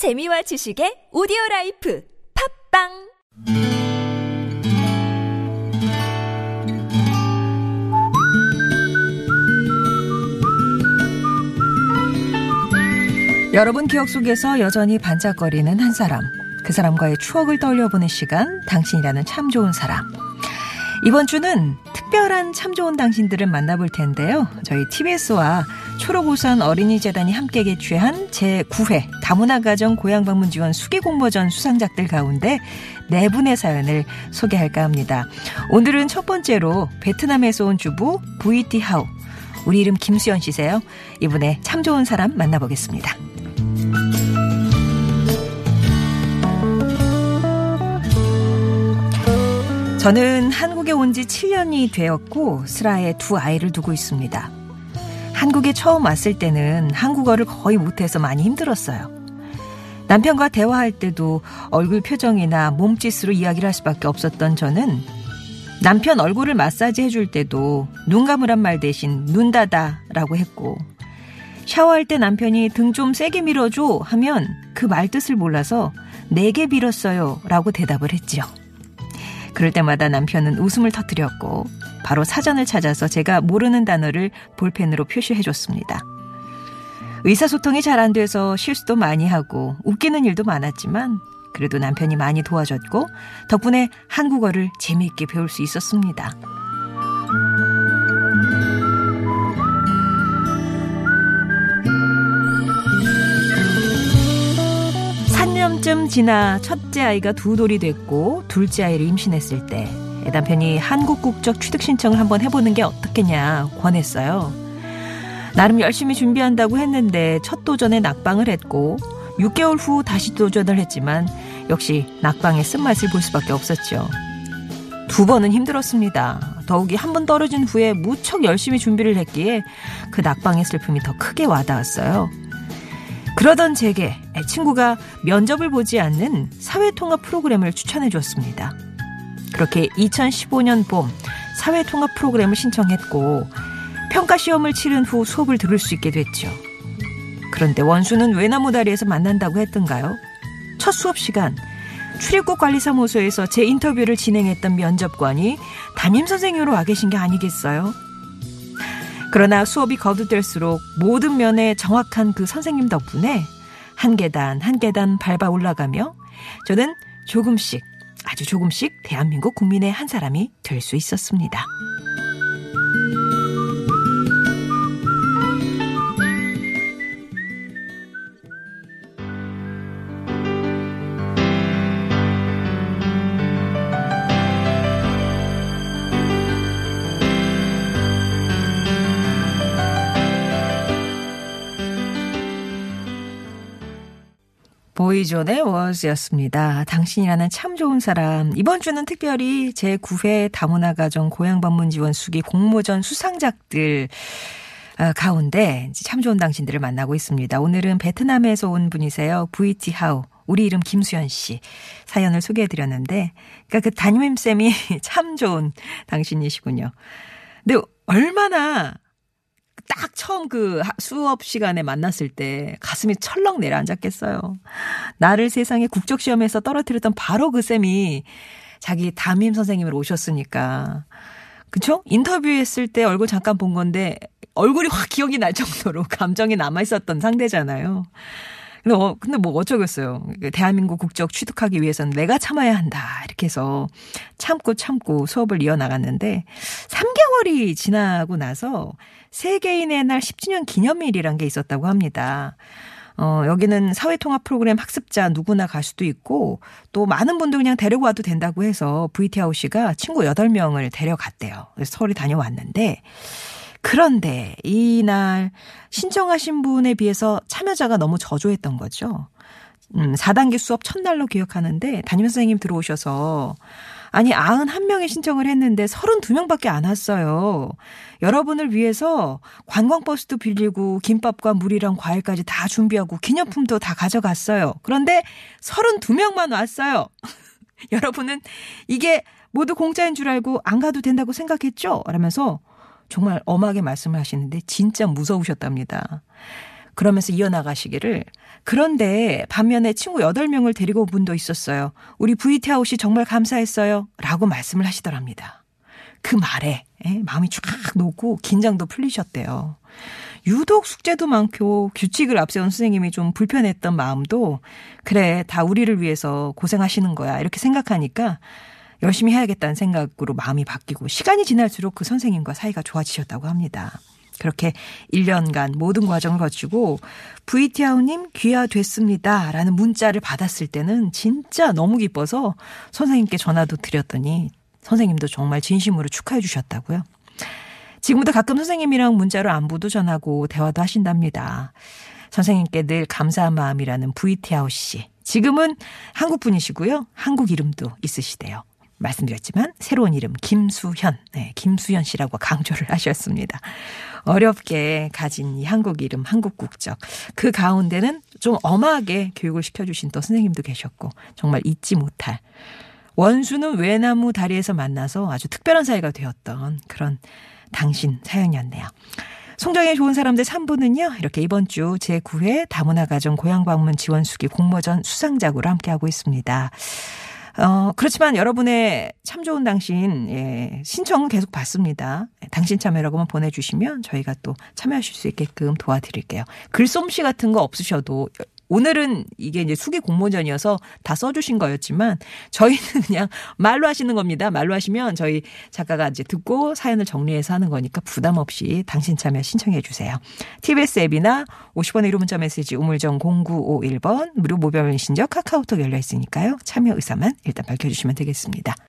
재미와 지식의 오디오 라이프 팟빵 여러분 기억 속에서 여전히 반짝거리는 한 사람. 그 사람과의 추억을 떠올려보는 시간, 당신이라는 참 좋은 사람. 이번 주는 특별한 참 좋은 당신들을 만나볼 텐데요. 저희 TBS와 초록우산 어린이재단이 함께 개최한 제9회 다문화가정 고향방문 지원 수기공모전 수상작들 가운데 네 분의 사연을 소개할까 합니다. 오늘은 첫 번째로 베트남에서 온 주부 VT 하우. 우리 이름 김수연 씨세요. 이분의 참 좋은 사람 만나보겠습니다. 저는 한국에 온 지 7년이 되었고 슬하에 두 아이를 두고 있습니다. 한국에 처음 왔을 때는 한국어를 거의 못해서 많이 힘들었어요. 남편과 대화할 때도 얼굴 표정이나 몸짓으로 이야기를 할 수밖에 없었던 저는 남편 얼굴을 마사지 해줄 때도 눈 감으란 말 대신 눈 닫아라고 했고 샤워할 때 남편이 등 좀 세게 밀어줘 하면 그 말뜻을 몰라서 내게 밀었어요 라고 대답을 했지요. 그럴 때마다 남편은 웃음을 터뜨렸고 바로 사전을 찾아서 제가 모르는 단어를 볼펜으로 표시해 줬습니다. 의사소통이 잘 안 돼서 실수도 많이 하고 웃기는 일도 많았지만 그래도 남편이 많이 도와줬고 덕분에 한국어를 재미있게 배울 수 있었습니다. 3년쯤 지나 첫째 아이가 두 돌이 됐고 둘째 아이를 임신했을 때 남편이 한국 국적 취득 신청을 한번 해보는 게 어떻겠냐 권했어요. 나름 열심히 준비한다고 했는데 첫 도전에 낙방을 했고 6개월 후 다시 도전을 했지만 역시 낙방의 쓴맛을 볼 수밖에 없었죠. 두 번은 힘들었습니다. 더욱이 한 번 떨어진 후에 무척 열심히 준비를 했기에 그 낙방의 슬픔이 더 크게 와닿았어요. 그러던 제게 친구가 면접을 보지 않는 사회통합 프로그램을 추천해 줬습니다. 그렇게 2015년 봄 사회통합 프로그램을 신청했고 평가 시험을 치른 후 수업을 들을 수 있게 됐죠. 그런데 원수는 외나무 다리에서 만난다고 했던가요? 첫 수업 시간 출입국 관리사무소에서 제 인터뷰를 진행했던 면접관이 담임 선생님으로 와 계신 게 아니겠어요? 그러나 수업이 거듭될수록 모든 면에 정확한 그 선생님 덕분에 한 계단 한 계단 밟아 올라가며 저는 조금씩 아주 조금씩 대한민국 국민의 한 사람이 될 수 있었습니다. 보이존의 워즈였습니다. 당신이라는 참 좋은 사람. 이번 주는 특별히 제9회 다문화 가정 고향 방문 지원 수기 공모전 수상작들 아, 가운데 참 좋은 당신들을 만나고 있습니다. 오늘은 베트남에서 온 분이세요. VT 하우. 우리 이름 김수현 씨 사연을 소개해 드렸는데 그러니까 그 담임 쌤이 참 좋은 당신이시군요. 근데 얼마나 딱 처음 그 수업 시간에 만났을 때 가슴이 철렁 내려앉았겠어요. 나를 세상에 국적 시험에서 떨어뜨렸던 바로 그 쌤이 자기 담임 선생님으로 오셨으니까. 그쵸? 인터뷰했을 때 얼굴 잠깐 본 건데 얼굴이 확 기억이 날 정도로 감정이 남아 있었던 상대잖아요. 근데, 어, 근데 뭐 어쩌겠어요. 그 대한민국 국적 취득하기 위해서는 내가 참아야 한다. 이렇게 해서 참고 참고 수업을 이어나갔는데 3개월이 지나고 나서 세계인의 날 10주년 기념일이란 게 있었다고 합니다. 어, 여기는 사회통합 프로그램 학습자 누구나 갈 수도 있고 또 많은 분들 그냥 데리고 와도 된다고 해서 VT하우 씨가 친구 8명을 데려갔대요. 그래서 서울에 다녀왔는데 그런데 이날 신청하신 분에 비해서 참여자가 너무 저조했던 거죠. 음, 4단계 수업 첫날로 기억하는데 담임 선생님 들어오셔서 아니 91명이 신청을 했는데 32명밖에 안 왔어요. 여러분을 위해서 관광버스도 빌리고 김밥과 물이랑 과일까지 다 준비하고 기념품도 다 가져갔어요. 그런데 32명만 왔어요. 여러분은 이게 모두 공짜인 줄 알고 안 가도 된다고 생각했죠? 라면서 정말 엄하게 말씀을 하시는데 진짜 무서우셨답니다. 그러면서 이어나가시기를 그런데 반면에 친구 8명을 데리고 온 분도 있었어요. 우리 VT아웃이 정말 감사했어요. 라고 말씀을 하시더랍니다. 그 말에 예, 마음이 쫙 녹고 긴장도 풀리셨대요. 유독 숙제도 많고 규칙을 앞세운 선생님이 좀 불편했던 마음도 그래 다 우리를 위해서 고생하시는 거야 이렇게 생각하니까 열심히 해야겠다는 생각으로 마음이 바뀌고 시간이 지날수록 그 선생님과 사이가 좋아지셨다고 합니다. 그렇게 1년간 모든 과정을 거치고 VT아우님 귀화됐습니다. 라는 문자를 받았을 때는 진짜 너무 기뻐서 선생님께 전화도 드렸더니 선생님도 정말 진심으로 축하해 주셨다고요. 지금부터 가끔 선생님이랑 문자로 안부도 전하고 대화도 하신답니다. 선생님께 늘 감사한 마음이라는 VT아우 씨. 지금은 한국 분이시고요. 한국 이름도 있으시대요. 말씀드렸지만 새로운 이름 김수현, 네, 김수현 씨라고 강조를 하셨습니다. 어렵게 가진 이 한국 이름, 한국 국적. 그 가운데는 좀 엄하게 교육을 시켜주신 또 선생님도 계셨고 정말 잊지 못할 원수는 외나무 다리에서 만나서 아주 특별한 사이가 되었던 그런 당신 사연이었네요. 송정의 좋은 사람들 3부는요, 이렇게 이번 주 제9회 다문화 가정 고향 방문 지원 수기 공모전 수상작으로 함께하고 있습니다. 어, 그렇지만 여러분의 참 좋은 당신, 예, 신청은 계속 받습니다. 당신 참여라고만 보내주시면 저희가 또 참여하실 수 있게끔 도와드릴게요. 글솜씨 같은 거 없으셔도 오늘은 이게 이제 수기 공모전이어서 다 써주신 거였지만 저희는 그냥 말로 하시는 겁니다. 말로 하시면 저희 작가가 이제 듣고 사연을 정리해서 하는 거니까 부담 없이 당신 참여 신청해 주세요. TBS 앱이나 50원의 1호 문자 메시지 우물정 0951번 무료 모바일 신적 카카오톡 열려 있으니까요. 참여 의사만 일단 밝혀주시면 되겠습니다.